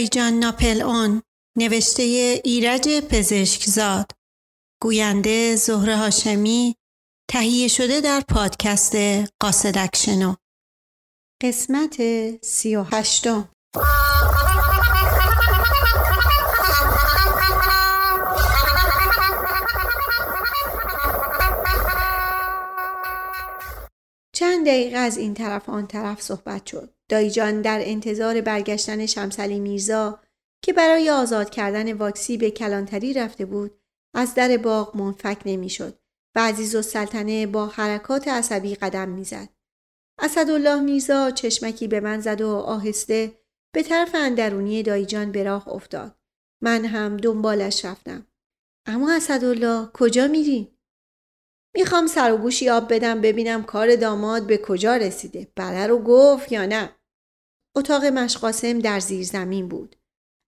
دایجان ناپل اون نوشته ایرج پزشکزاد. گوینده زهره هاشمی تهیه شده در پادکست قاصدکشنو قسمت سی و هشتم. چند دقیقه از این طرف آن طرف صحبت شد. دایجان در انتظار برگشتن شمسلی میرزا که برای آزاد کردن واکسی به کلانتری رفته بود از در باغ منفک نمی‌شد و عزیز و سلطنه با حرکات عصبی قدم می‌زد. اسدالله میرزا چشمکی به من زد و آهسته به طرف اندرونی دایجان به راه افتاد. من هم دنبالش رفتم. اما اسدالله کجا میری؟ می‌خوام سر و گوشی آب بدم ببینم کار داماد به کجا رسیده. بله رو گفت یا نه؟ اتاق مشقاسم در زیر زمین بود.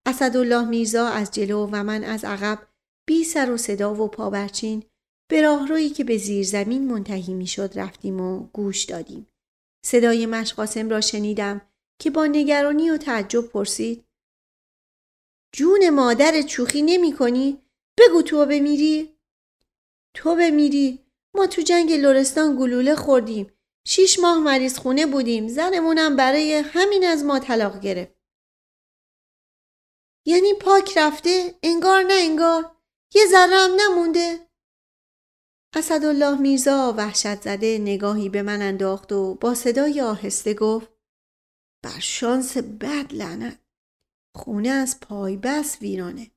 اسدالله میرزا از جلو و من از عقب بی سر و صدا و پابرچین به راهرویی که به زیر زمین منتهی می‌شد رفتیم و گوش دادیم. صدای مشقاسم را شنیدم که با نگرانی و تعجب پرسید جون مادر چوخی نمی کنی؟ بگو تو بمیری؟ تو بمیری؟ ما تو جنگ لورستان گلوله خوردیم. شیش ماه مریض خونه بودیم. زنمونم برای همین از ما طلاق گرفت. یعنی پاک رفته؟ انگار نه انگار؟ یه ذره هم نمونده؟ اسدالله میرزا وحشت زده نگاهی به من انداخت و با صدای آهسته گفت بر شانس بد لعنت خونه از پای بس ویرانه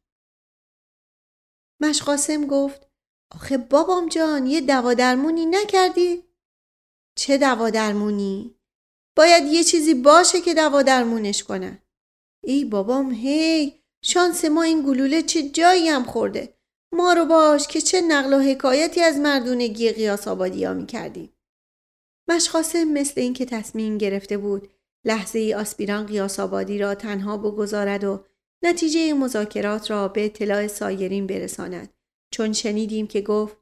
مشقاسم گفت آخه بابام جان یه دوا درمونی نکردی؟ چه دوا درمونی؟ باید یه چیزی باشه که دوا درمونش کنن. ای بابام هی شانس ما این گلوله چه جایی هم خورده. ما رو باش که چه نقل و حکایتی از مردونگی قیاس آبادی ها می کردیم. مشخاصه مثل اینکه تصمیم گرفته بود لحظه ای آسپیران قیاس آبادی را تنها بگذارد و نتیجه مذاکرات را به اطلاع سایرین برساند. چون شنیدیم که گفت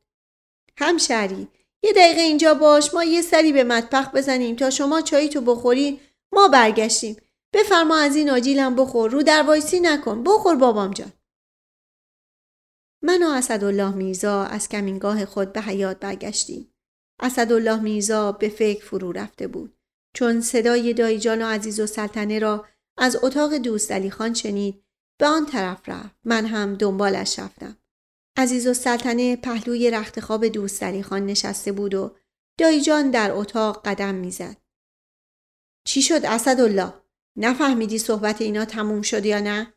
همشری یه دقیقه اینجا باش ما یه سری به مطبخ بزنیم تا شما چایی تو بخوری ما برگشتیم. بفرما از این آجیلم بخور. رو در وایسی نکن. بخور بابام جان. من و اسدالله میرزا از کمینگاه خود به حیات برگشتیم. اسدالله میرزا به فکر فرو رفته بود. چون صدای دایجان و عزیز و سلطنه را از اتاق دوست علی خان شنید به آن طرف رفت. من هم دنبالش رفتم. عزیز و سلطنه پهلوی رخت خواب دوستری خان نشسته بود و دایجان در اتاق قدم می‌زد. چی شد اسدالله؟ نفهمیدی صحبت اینا تموم شد یا نه؟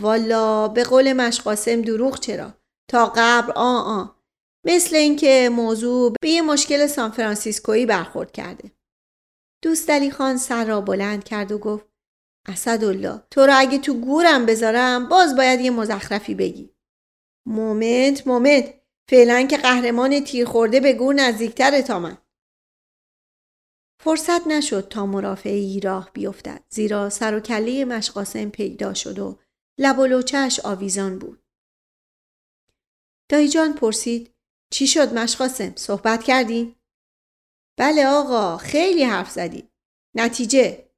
والا به قول مشقاسم دروغ چرا؟ تا قبر آ آ مثل اینکه موضوع به یه مشکل سانفرانسیسکویی برخورد کرده. دوست علی خان سر را بلند کرد و گفت اسدالله تو را اگه تو گورم بذارم باز باید یه مزخرفی بگی. moment moment. فعلا که قهرمان تیر خورده به گور نزدیکتر تا من فرصت نشد تا مرافعه‌ای راه بیفتد زیرا سر و کله مشقاسم پیدا شد و لب و لوچهش آویزان بود. دایجان پرسید چی شد مشقاسم صحبت کردین؟ بله آقا خیلی حرف زدی نتیجه؟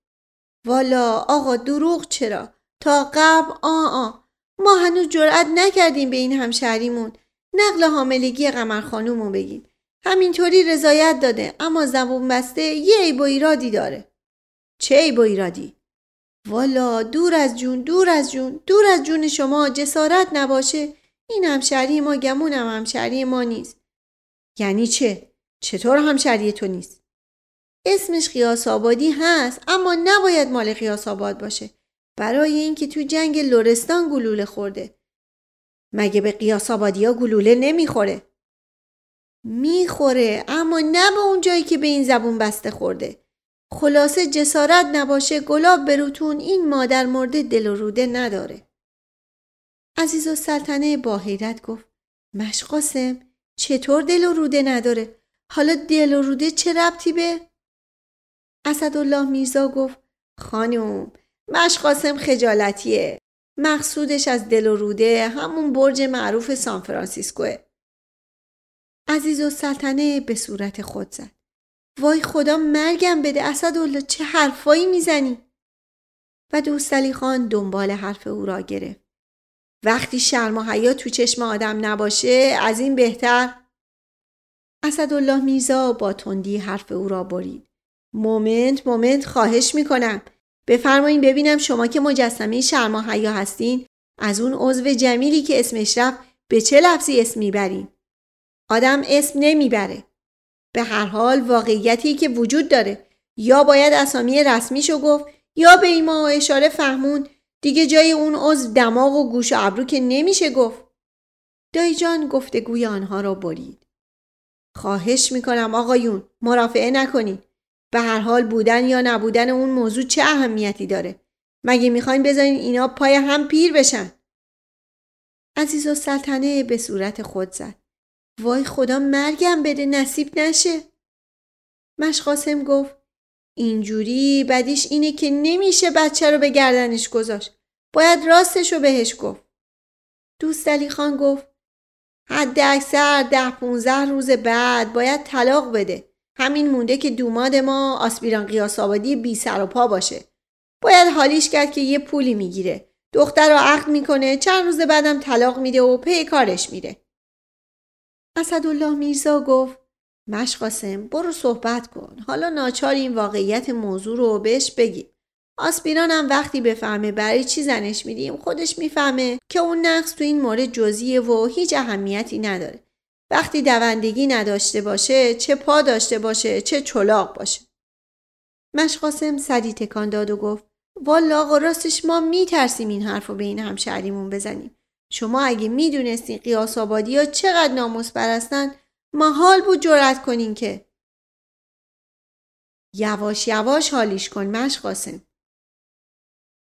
والا آقا دروغ چرا؟ تا قبل آ آ ما هنوز جرأت نکردیم به این همشهریمون. نقل حاملگی قمر خانومو بگیم. همینطوری رضایت داده اما زبون بسته یه عیب و ایرادی داره. چه عیب و ایرادی؟ والا دور از جون دور از جون دور از جون شما جسارت نباشه. این همشهری ما گمونم همشهری ما نیست. یعنی چه؟ چطور همشهری تو نیست؟ اسمش قیاس آبادی هست اما نباید مال قیاس آباد باشه. برای اینکه تو جنگ لورستان گلوله خورده. مگه به قیاس آبادی ها گلوله نمی‌خوره؟ می‌خوره اما نه به اون جایی که به این زبون بسته خورده. خلاصه جسارت نباشه گلاب بروتون این مادر مرده دل و روده نداره. عزیز و سلطنه با حیرت گفت مشقاسم چطور دل و روده نداره؟ حالا دل و روده چه ربطی به؟ اسدالله میرزا گفت خانم مشقاسم خجالتیه. مقصودش از دل و روده همون برج معروف سان فرانسیسکوه. عزیز و سلطنه به صورت خود زد. وای خدا مرگم بده اسدالله چه حرفایی می‌زنی؟ و دوستالی خان دنبال حرف او را گرفت. وقتی شرم و حیا تو چشم آدم نباشه از این بهتر اسدالله میرزا با تندی حرف او را برید. مومنت مومنت خواهش می‌کنم بفرمایین ببینم شما که مجسمه شرما حیا هستین از اون عضو جمیلی که اسمش رفت به چه لفظی اسم می‌برین؟ آدم اسم نمی‌بره. به هر حال واقعیتی که وجود داره. یا باید اسامی رسمیشو گفت یا به ایما و اشاره فهمون. دیگه جای اون عضو دماغ و گوش و ابرو که نمیشه گفت. دایی جان گفتگوی آنها را برید. خواهش می‌کنم آقایون مرافعه نکنید. به هر حال بودن یا نبودن اون موضوع چه اهمیتی داره؟ مگه می‌خواین بذارین اینا پای هم پیر بشن؟ عزیز و سلطنه به صورت خود زد. وای خدا مرگم بده نصیب نشه. مشقاسم گفت اینجوری بدیش اینه که نمیشه بچه رو به گردنش گذاشت. باید راستش رو بهش گفت. دوست علی خان گفت حد اکثر ده پونزه روز بعد باید طلاق بده. همین مونده که دوماد ما آسپیران قیاس آبادی بی سر و پا باشه. باید حالیش کرد که یه پولی می‌گیره. دختر رو عقد می‌کنه چند روز بعدم طلاق میده و پی کارش میره. اسدالله میرزا گفت مشقاسم برو صحبت کن. حالا ناچار این واقعیت موضوع رو بهش بگی آسپیران هم وقتی بفهمه برای چی زنش میدیم خودش می‌فهمه که اون نقص تو این مورد جزیه و هیچ اهمیتی نداره. وقتی دوندگی نداشته باشه چه پا داشته باشه چه چلاق باشه. مشقاسم سری تکان داد و گفت والا آقا راستش ما میترسیم این حرف رو به این همشهریمون بزنیم. شما اگه می‌دونستین قیاس آبادی ها چقدر ناموس برستن محال بود جرأت کنین که. یواش یواش حالیش کن مشقاسم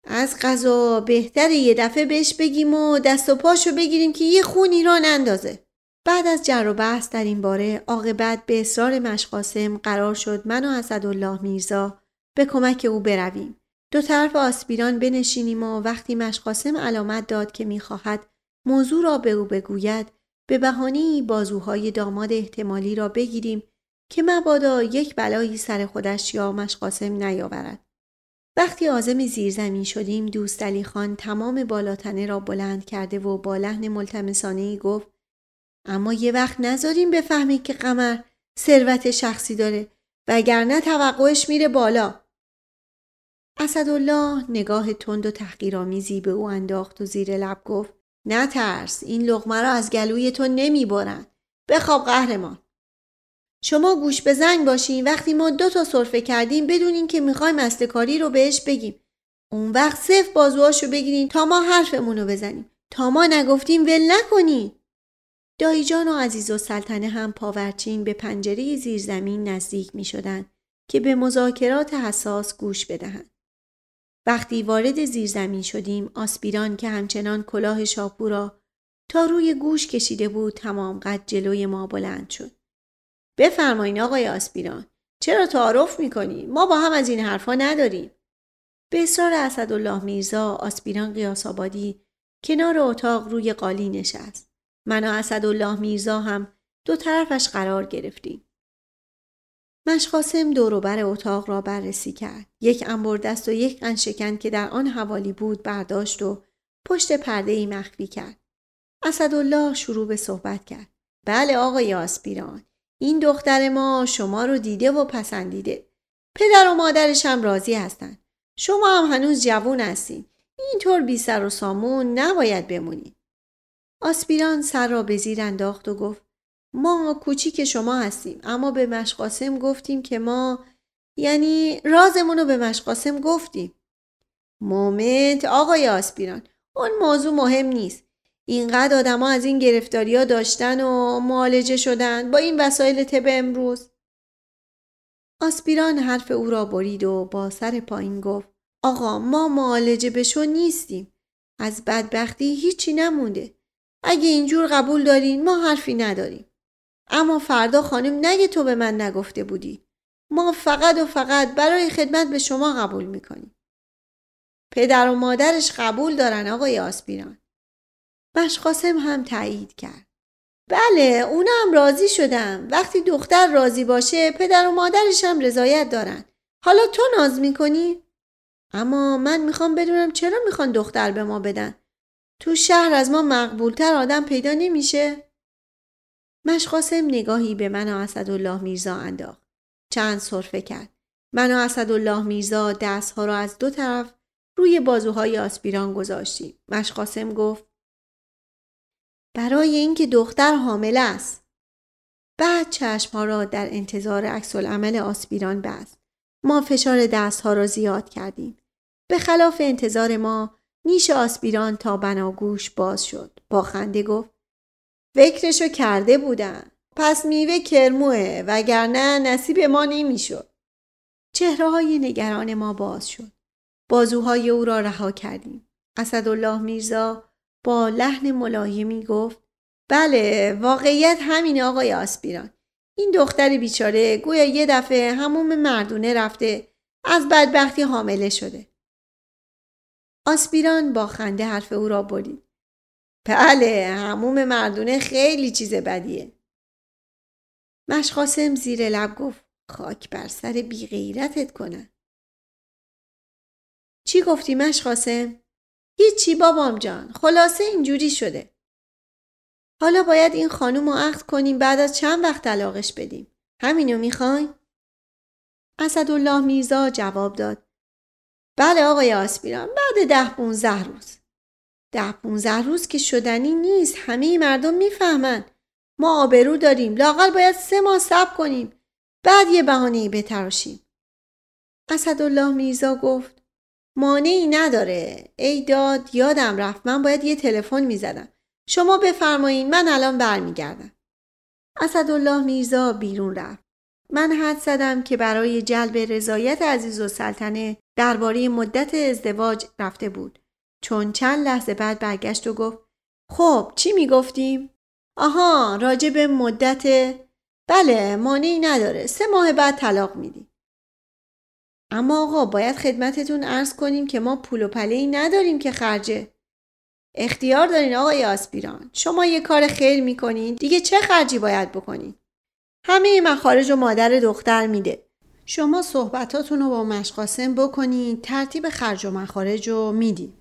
از غذا بهتر یه دفعه بهش بگیم و دست و پاشو بگیریم که یه خونی را نندازه. بعد از جر و بحث در این باره عاقبت به اصرار مشقاسم قرار شد من و اسدالله میرزا به کمک او برویم. دو طرف آسپیران بنشینیم و وقتی مشقاسم علامت داد که می‌خواهد موضوع را به او بگوید به بهانه بازوهای داماد احتمالی را بگیریم که مبادا یک بلایی سر خودش یا مشقاسم نیاورد. وقتی آزم زیرزمین شدیم دوست علی خان تمام بالاتنه را بلند کرده و با لحن ملتمسانه گفت اما یه وقت نذاریم بفهمی که قمر ثروت شخصی داره وگرنه توقعش میره بالا. اسدالله نگاه تند و تحقیرآمیزی به او انداخت و زیر لب گفت نترس این لغمه را از گلوی تو نمی‌برن. بخواب قهرمان. شما گوش به زنگ باشین وقتی ما دو تا صرفه کردیم بدونین که می‌خوایم استکاری رو بهش بگیم. اون وقت صف بازوهاشو بگیرین تا ما حرفمون رو بزنیم. تا ما نگفتیم ول نکنین. دایجان و عزیز و سلطنه هم پاورچین به پنجره زیرزمین نزدیک می شدن که به مذاکرات حساس گوش بدهند. وقتی وارد زیرزمین شدیم آسپیران که همچنان کلاه شاپو را تا روی گوش کشیده بود تمام قد جلوی ما بلند شد. بفرمایین آقای آسپیران چرا تعارف می‌کنی؟ ما با هم از این حرفا نداریم. به اصرار اسدالله میرزا آسپیران قیاس آبادی کنار اتاق روی قالی نشست. من و اسدالله میرزا هم دو طرفش قرار گرفتیم. مشقاسم دوروبر اتاق را بررسی کرد. یک انبر دست و یک قنشکن که در آن حوالی بود برداشت و پشت پرده ای مخفی کرد. اسدالله شروع به صحبت کرد. بله آقای آسپیران این دختر ما شما رو دیده و پسندیده. پدر و مادرش هم راضی هستند. شما هم هنوز جوون هستین. اینطور بی سر و سامون نباید بمونید. آسپیران سر را به زیر انداخت و گفت ما کوچیک شما هستیم اما به مشقاسم گفتیم که ما یعنی رازمون رو به مشقاسم گفتیم. مومنت آقای آسپیران اون موضوع مهم نیست. اینقدر آدما از این گرفتاری ها داشتن و معالجه شدن با این وسایل طب امروز. آسپیران حرف او را برید و با سر پایین گفت آقا ما معالجه بشو نیستیم. از بدبختی هیچی نمونده. اگه اینجور قبول دارین ما حرفی نداریم. اما فردا خانم نگه تو به من نگفته بودی. ما فقط و فقط برای خدمت به شما قبول می‌کنیم. پدر و مادرش قبول دارن آقای آسپیران. مشقاسم هم تایید کرد. بله هم راضی شدم. وقتی دختر راضی باشه پدر و مادرش هم رضایت دارن. حالا تو ناز می‌کنی؟ اما من می‌خوام بدونم چرا می‌خوان دختر به ما بدن تو شهر از ما مقبولتر آدم پیدا نمیشه. مشقاسم نگاهی به من و اسدالله میرزا انداخت. چند صرفه کرد. من و اسدالله میرزا دستها را از دو طرف روی بازوهای آسپیران گذاشتیم. مشقاسم گفت برای اینکه دختر حامل است. بعد چشمها را در انتظار عکس عمل آسپیران بست. ما فشار دستها را زیاد کردیم. به خلاف انتظار ما نیش آسپیران تا بناگوش باز شد. با خنده گفت فکرشو کرده بودن پس میوه کرموه وگرنه نصیب ما نمی‌شد. چهره های نگران ما باز شد. بازوهای او را رها کردیم. اسدالله میرزا با لحن ملایمی گفت بله واقعیت همین آقای آسپیران. این دختر بیچاره گویا یه دفعه هموم مردونه رفته از بدبختی حامله شده. آسپیران با خنده حرف او را برید بله هموم مردونه خیلی چیز بدیه. مشقاسم زیر لب گفت خاک بر سر بی غیرتت کنن چی گفتی مشقاسم؟ هیچی بابام جان خلاصه اینجوری شده. حالا باید این خانوم رو عقد کنیم بعد از چند وقت طلاقش بدیم. همینو می‌خوای؟ اسدالله میرزا جواب داد. بله آقای آسپیران بعد ده پونزه روز. ده پونزه روز که شدنی نیست همه مردم می‌فهمن. ما آبرو داریم لاقل باید سه ماه صبر کنیم. بعد یه بهانه بتراشیم. اسدالله میرزا گفت مانعی نداره. ای داد یادم رفت. من باید یه تلفن می‌زدم. شما بفرمایین من الان برمیگردم. اسدالله میرزا بیرون رفت. من حد زدم که برای جلب رضایت عزیز و سلطنه درباره مدت ازدواج رفته بود. چون چند لحظه بعد برگشت و گفت خب چی می‌گفتیم؟ آها راجع به مدت بله مانعی نداره. سه ماه بعد طلاق میدیم اما آقا باید خدمتتون ارز کنیم که ما پول و پله نداریم که خرجه. اختیار دارین آقای آسپیران. شما یه کار خیر می‌کنین. دیگه چه خرجی باید بکنین؟ همه مخارج و مادر دختر میده. شما صحبتاتون رو با مشقاسم بکنین ترتیب خرج و مخارج رو میدین.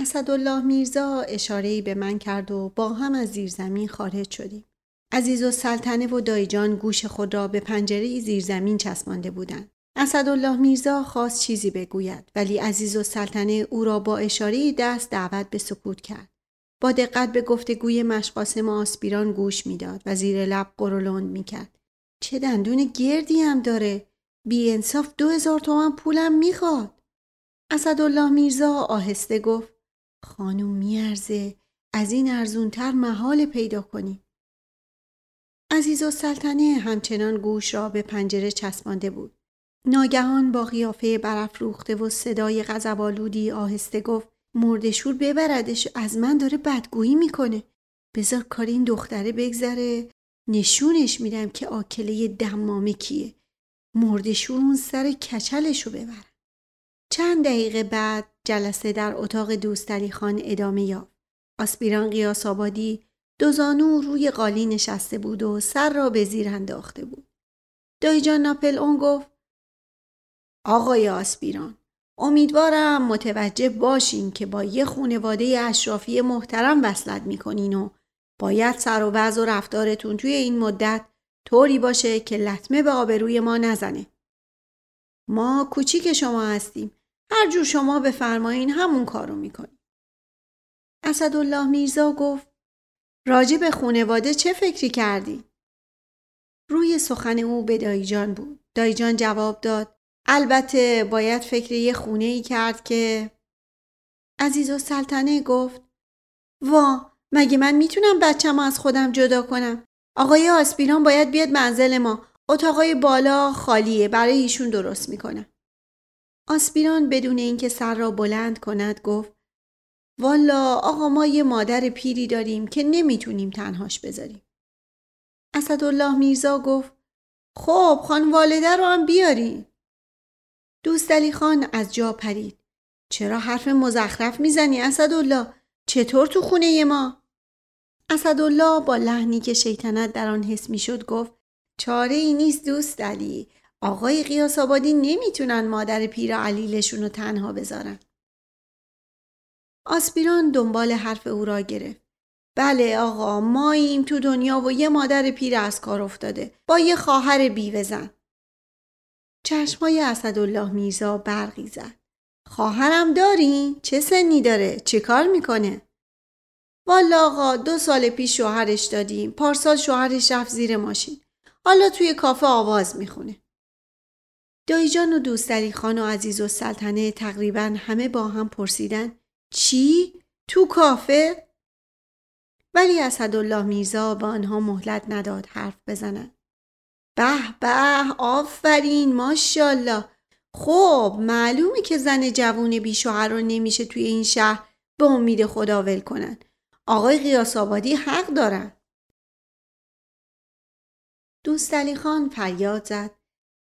اسدالله میرزا اشارهی به من کرد و با هم از زیرزمین خارج شدیم. عزیز و سلطنه و دایجان گوش خود را به پنجره زیرزمین چسبانده بودند. اسدالله میرزا خواست چیزی بگوید ولی عزیز و سلطنه او را با اشاره دست دعوت به سکوت کرد. با دقت به گفتگوی مشقاسم آسپیران گوش می‌داد و زیر لب قرولند می‌کرد. چه دندون گردی هم داره؟ بی انصاف دو هزار تومن پولم می‌خواد. اسدالله میرزا آهسته گفت خانم میارزه از این ارزونتر محال پیدا کنی. عزیز و سلطنه همچنان گوش را به پنجره چسبانده بود. ناگهان با قیافه برافروخته و صدای غضبآلودی آهسته گفت مردشور ببردش از من داره بدگویی می‌کنه. بذار کار این دختره بگذره. نشونش میدم که آکله دمامه کیه. مردشور اون سر کچلشو ببر چند دقیقه بعد جلسه در اتاق دوستالی خان ادامه یافت. آسپیران قیاس آبادی دو زانو روی قالی نشسته بود و سر را به زیر انداخته بود. دایجان ناپل اون گفت آقای آسپیران امیدوارم متوجه باشین که با یه خونواده اشرافی محترم وصلت می‌کنین و باید سر و وضع و رفتارتون توی این مدت طوری باشه که لطمه به آبروی ما نزنه. ما کوچیک شما هستیم. هر جور شما بفرمایین همون کارو می‌کنیم. اسدالله میرزا گفت راجع به خونواده چه فکری کردی؟ روی سخن او به دایجان بود. دایجان جواب داد البته باید فکر یه خونه ای کرد که عزیز و سلطنه گفت وا مگه من می‌تونم بچم از خودم جدا کنم؟ آقای آسپیران باید بیاد منزل ما اتاقای بالا خالیه برای ایشون درست می‌کنم آسپیران بدون اینکه سر را بلند کند گفت والا آقا ما یه مادر پیری داریم که نمی‌تونیم تنهاش بذاریم. اسدالله میرزا گفت خب خان والده رو هم بیاری. دوست خان از جا پرید. چرا حرف مزخرف می‌زنی اسدالله؟ چطور تو خونه ما؟ اسدالله با لحنی که شیطنت در آن حس می‌شد گفت چاره ای نیست دوست علی آقای قیاس آبادی نمی‌تونن مادر پیر علیلشون رو تنها بذارن. آسپیران دنبال حرف او را گرفت. بله آقا ماییم تو دنیا و یه مادر پیر از کار افتاده با یه خواهر بیوزن. چشمای اسدالله میرزا برقی زد. خواهرم دارین؟ چه سنی داره؟ چه کار می‌کنه؟ والا آقا دو سال پیش شوهرش دادیم. پارسال شوهرش رفت زیر ماشین. حالا توی کافه آواز می‌خونه. دایجان و دوستری خان و عزیز و سلطنه تقریبا همه با هم پرسیدن چی؟ تو کافه؟ ولی اسدالله میرزا به آنها مهلت نداد حرف بزنند. به به آفرین ماشاءالله. خب معلومه که زن جوون بیشوهر رو نمیشه توی این شهر به امید خدا ول کنن. آقای قیاس آبادی حق دارن. دوست علی خان فریاد زد.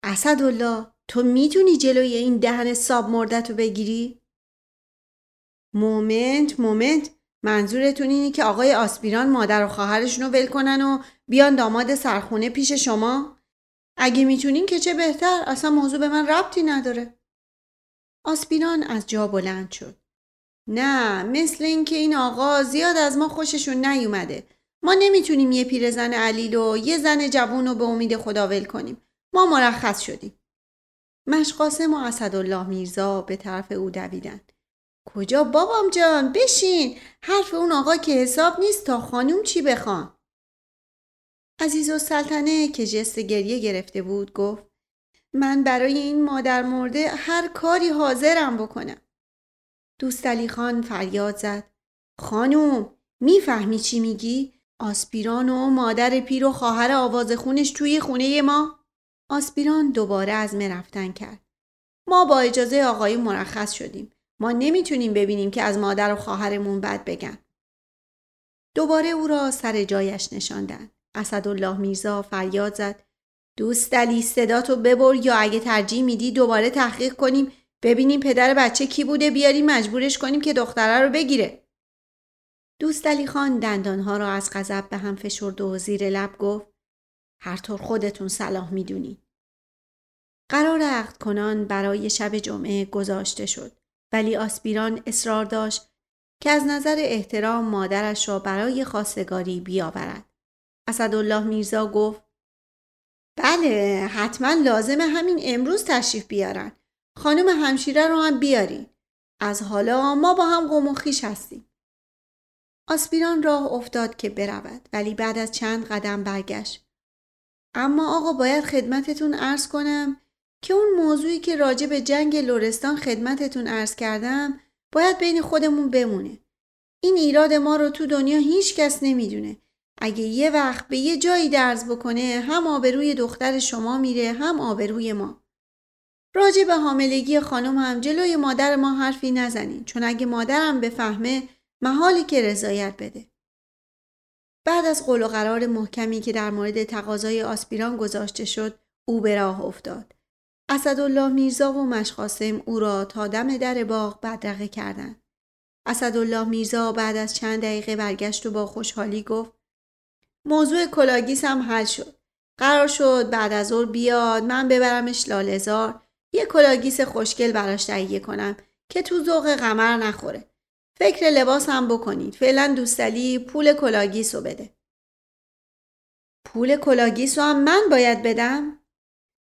اسدالله تو می‌تونی جلوی این دهن ساب مردت رو بگیری؟ مومنت مومنت. منظورتون اینه که آقای آسپیران مادر و خواهرشون رو ول کنن و بیان داماد سرخونه پیش شما؟ اگه می‌تونین که چه بهتر اصلا موضوع به من ربطی نداره. آسپیران از جا بلند شد. نه مثل اینکه این آقا زیاد از ما خوششون نیومده. ما نمی‌تونیم یه پیرزن علیل و یه زن جوون رو به امید خدا ول کنیم. ما مرخص شدیم. مشقاسم و اسدالله میرزا به طرف او دویدن. کجا بابام جان بشین حرف اون آقا که حساب نیست تا خانوم چی بخوان عزیز و سلطنه که جست گریه گرفته بود گفت من برای این مادر مرده هر کاری حاضرم بکنم دوست علی خان فریاد زد خانوم می‌فهمی چی میگی؟ آسپیران و مادر پیر و خواهر آواز خونش توی خونه ما؟ آسپیران دوباره از رفتن کرد. ما با اجازه آقای مرخص شدیم. ما نمی‌تونیم ببینیم که از مادر و خواهرمون بد بگن. دوباره او را سر جایش نشاندن. اسدالله میرزا فریاد زد دوست علی صداتو ببر یا اگه ترجیح میدی دوباره تحقیق کنیم ببینیم پدر بچه کی بوده بیاریم مجبورش کنیم که دختره رو بگیره. دوست علی خان دندانها را از غضب به هم فشرد و زیر لب گفت هر طور خودتون صلاح می‌دونید. قرار عقد کنان برای شب جمعه گذاشته شد ولی آسپیران اصرار داشت که از نظر احترام مادرش را برای خواستگاری بیاورد. اسدالله میرزا گفت بله حتما لازمه همین امروز تشریف بیارن. خانم همشیره رو هم بیارین. از حالا ما با هم قوم و خیش هستیم. آسپیران راه افتاد که برود ولی بعد از چند قدم برگشت. اما آقا باید خدمتتون ارز کنم که اون موضوعی که راجع به جنگ لورستان خدمتتون ارز کردم باید بین خودمون بمونه. این ایراد ما رو تو دنیا هیچ کس نمی‌دونه. اگه یه وقت به یه جایی درز بکنه هم آبروی دختر شما میره هم آبروی ما. راجع به حاملگی خانم هم جلوی مادر ما حرفی نزنین چون اگه مادرم بفهمه محالی که رضایت بده. بعد از قول و قرار محکمی که در مورد تقاضای آسپیران گذاشته شد او به راه افتاد. اسدالله میرزا و مشقاسم او را تا دم در باغ بدرقه کردند. اسدالله میرزا بعد از چند دقیقه برگشت و با خوشحالی گفت موضوع کلاه‌گیس هم حل شد. قرار شد بعد از ظهر بیاد من ببرمش لالزار یه کلاه‌گیس خوشگل براش تهیه کنم که تو ذوق قمر نخوره. فکر لباس هم بکنید. فعلا دوستعلی پول کلاه‌گیس رو بده. پول کلاگیس رو هم من باید بدم؟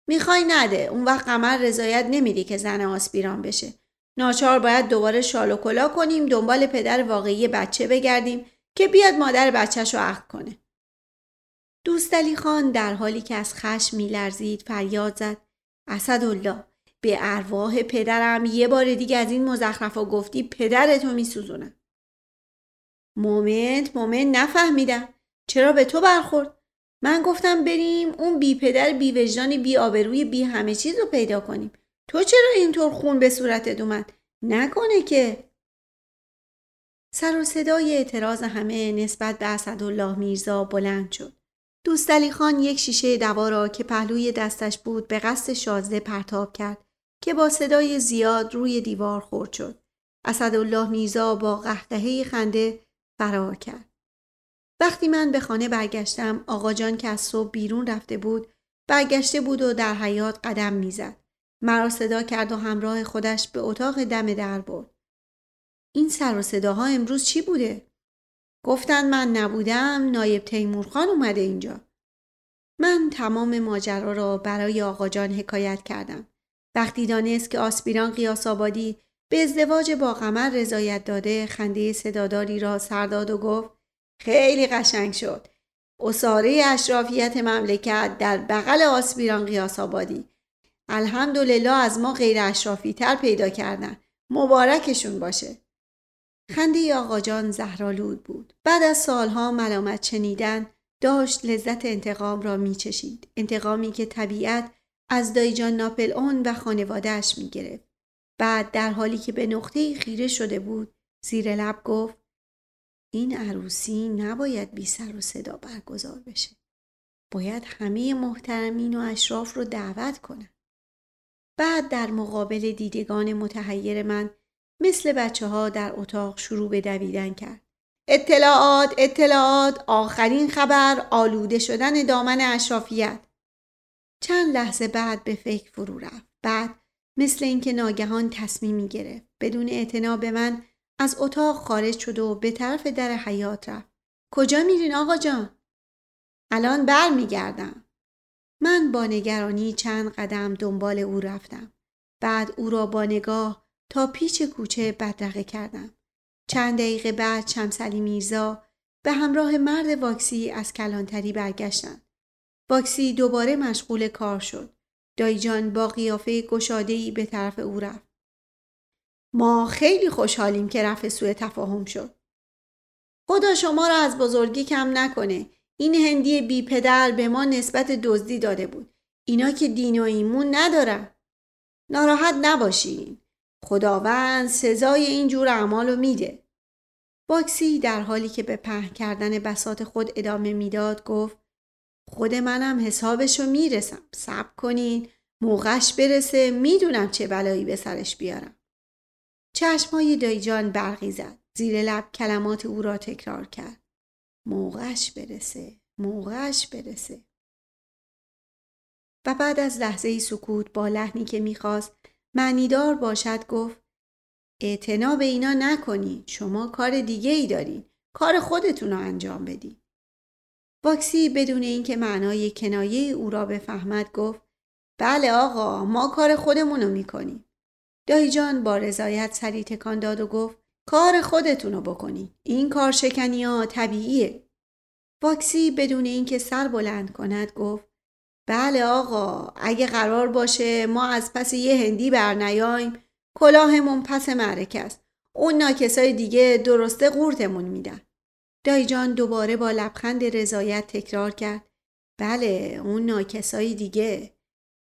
می‌خوای نده اون وقت قمر رضایت نمیدی که زن آسپیران بشه ناچار باید دوباره شال و کلا کنیم دنبال پدر واقعی بچه بگردیم که بیاد مادر بچهش رو عقد کنه دوست خان در حالی که از خشم میلرزید فریاد زد. اسدالله به ارواح پدرم یه بار دیگه از این مزخرفا گفتی پدرتو میسوزونم. moment moment نفهمیدم. چرا به تو برخورد؟ من گفتم بریم اون بی پدر بی وجدانی بی آبروی بی همه چیز رو پیدا کنیم. تو چرا اینطور خون به صورتت اومد؟ نکنه که. سر و صدای اعتراض همه نسبت به اسدالله میرزا بلند شد. دوست خان یک شیشه دوا را که پهلوی دستش بود به قصد شازده پرتاب کرد که با صدای زیاد روی دیوار خورد شد. اسدالله میرزا با قهقهه خنده فرار کرد. وقتی من به خانه برگشتم آقا جان که از صبح بیرون رفته بود برگشته بود و در حیات قدم می‌زد. مرا صدا کرد و همراه خودش به اتاق دم در برد. این سر و صداها امروز چی بوده؟ گفتند من نبودم نایب تیمورخان اومده اینجا. من تمام ماجرا را برای آقا جان حکایت کردم. وقتی دانست که آسپیران قیاس آبادی به ازدواج با قمر رضایت داده خنده صداداری را سرداد و گفت خیلی قشنگ شد. اصاره اشرافیت مملکت در بغل آسپیران قیاس آبادی. الحمدلله از ما غیر اشرافی تر پیدا کردن. مبارکشون باشه. خنده آقا جان زهرالود بود بعد از سالها ملامت شنیدن داشت لذت انتقام را میچشید انتقامی که طبیعت از دایجان ناپل اون و خانوادهش می‌گرفت بعد در حالی که به نقطه خیره شده بود زیر لب گفت این عروسی نباید بی سر و صدا برگزار بشه. باید همه محترمین و اشراف رو دعوت کنن. بعد در مقابل دیدگان متحیر من مثل بچه ها در اتاق شروع به دویدن کرد. اطلاعات اطلاعات آخرین خبر آلوده شدن دامن اشرافیت. چند لحظه بعد به فکر فرو رفت. بعد مثل اینکه ناگهان تصمیمی گرفت. بدون اعتنا به من از اتاق خارج شد و به طرف در حیات رفت. کجا میرین آقا جان؟ الان بر میگردم من با نگرانی چند قدم دنبال او رفتم. بعد او را با نگاه تا پیچ کوچه بدرقه کردم چند دقیقه بعد شمسلی میرزا به همراه مرد واکسی از کلانتری برگشتند واکسی دوباره مشغول کار شد دایجان با قیافه گشادهی به طرف او رفت ما خیلی خوشحالیم که رفع سوء تفاهم شد. خدا شما را از بزرگی کم نکنه. این هندی بی پدر به ما نسبت دزدی داده بود. اینا که دین و ایمون ندارن. ناراحت نباشین. خداوند سزای این جور اعمال رو میده. باکسی در حالی که به په کردن بسات خود ادامه می‌داد گفت خود منم حسابش رو می‌رسم. صبر کنین. موقعش برسه می‌دونم چه بلایی به سرش بیارم. چشمهای دایجان برقی زد. زیر لب کلمات او را تکرار کرد. موقعش برسه. موقعش برسه. و بعد از لحظه سکوت با لحنی که می‌خواست معنیدار باشد گفت اعتنا به اینا نکنی. شما کار دیگه ای دارین. کار خودتون رو انجام بدین. واکسی بدون اینکه معنای کنایه او را بفهمد گفت بله آقا ما کار خودمون رو می‌کنیم. دایی جان با رضایت سری تکان داد و گفت کار خودتونو بکنی. این کار شکنی ها طبیعیه. واکسی بدون اینکه سر بلند کند گفت بله آقا اگه قرار باشه ما از پس یه هندی برنیایم کلاهمون پس معرکه است. اون ناکسای دیگه درسته قورتمون میدن. دایی جان دوباره با لبخند رضایت تکرار کرد بله اون ناکسای دیگه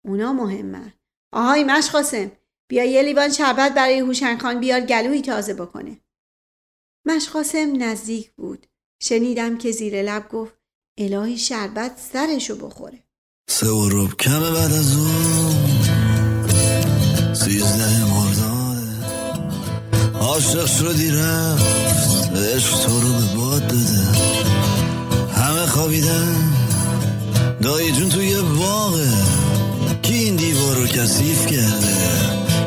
اونا مهمن. آهای مشخاصم بیا یه لیوان شربت برای هوشنگ خان بیار گلوی تازه بکنه. مشقاسم نزدیک بود. شنیدم که زیر لب گفت الهی شربت سرشو بخوره. سه و روب کمه بعد از اون. سیزده مرداده عاشق شدی رفت. عشق تو رو به باد داده. همه خوابیدن. دایی جون توی باغه. کی این دیوار رو کسیف کرده؟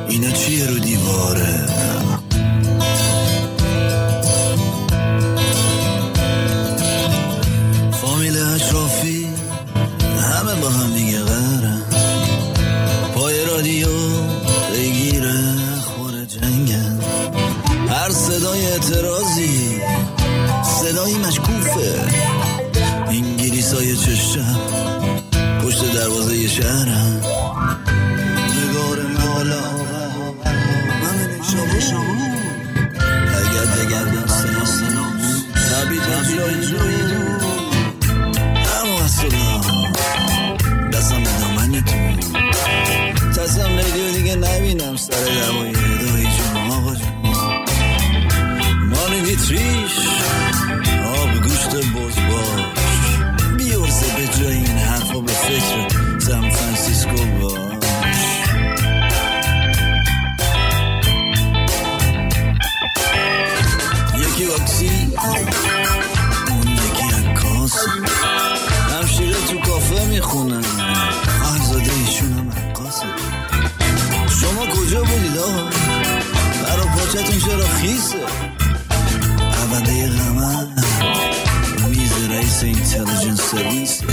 اینا چیه رو دیواره؟ اعتراضی. صدایی مشکوفه. انگلیس های چشم. پشت دروازه شهرم. نگار مالا. اگر بگردم سنا تبید جای جایی اما اصلا دستم به دامنی تو تصم دیگه نبینم سر دوایی اتریش آب گوشت بز باش بیارزه به جای این حرفا به فکر سان فرانسیسکو باش. یکی واکسی اون یکی اکاس همشیره تو کافه می‌خونن. احزاده ایشون هم عکاسه. شما کجا بودید آقا؟ برا پاچتون چرا خیسه؟ Havadayı gama Miz Race Intelligence Service.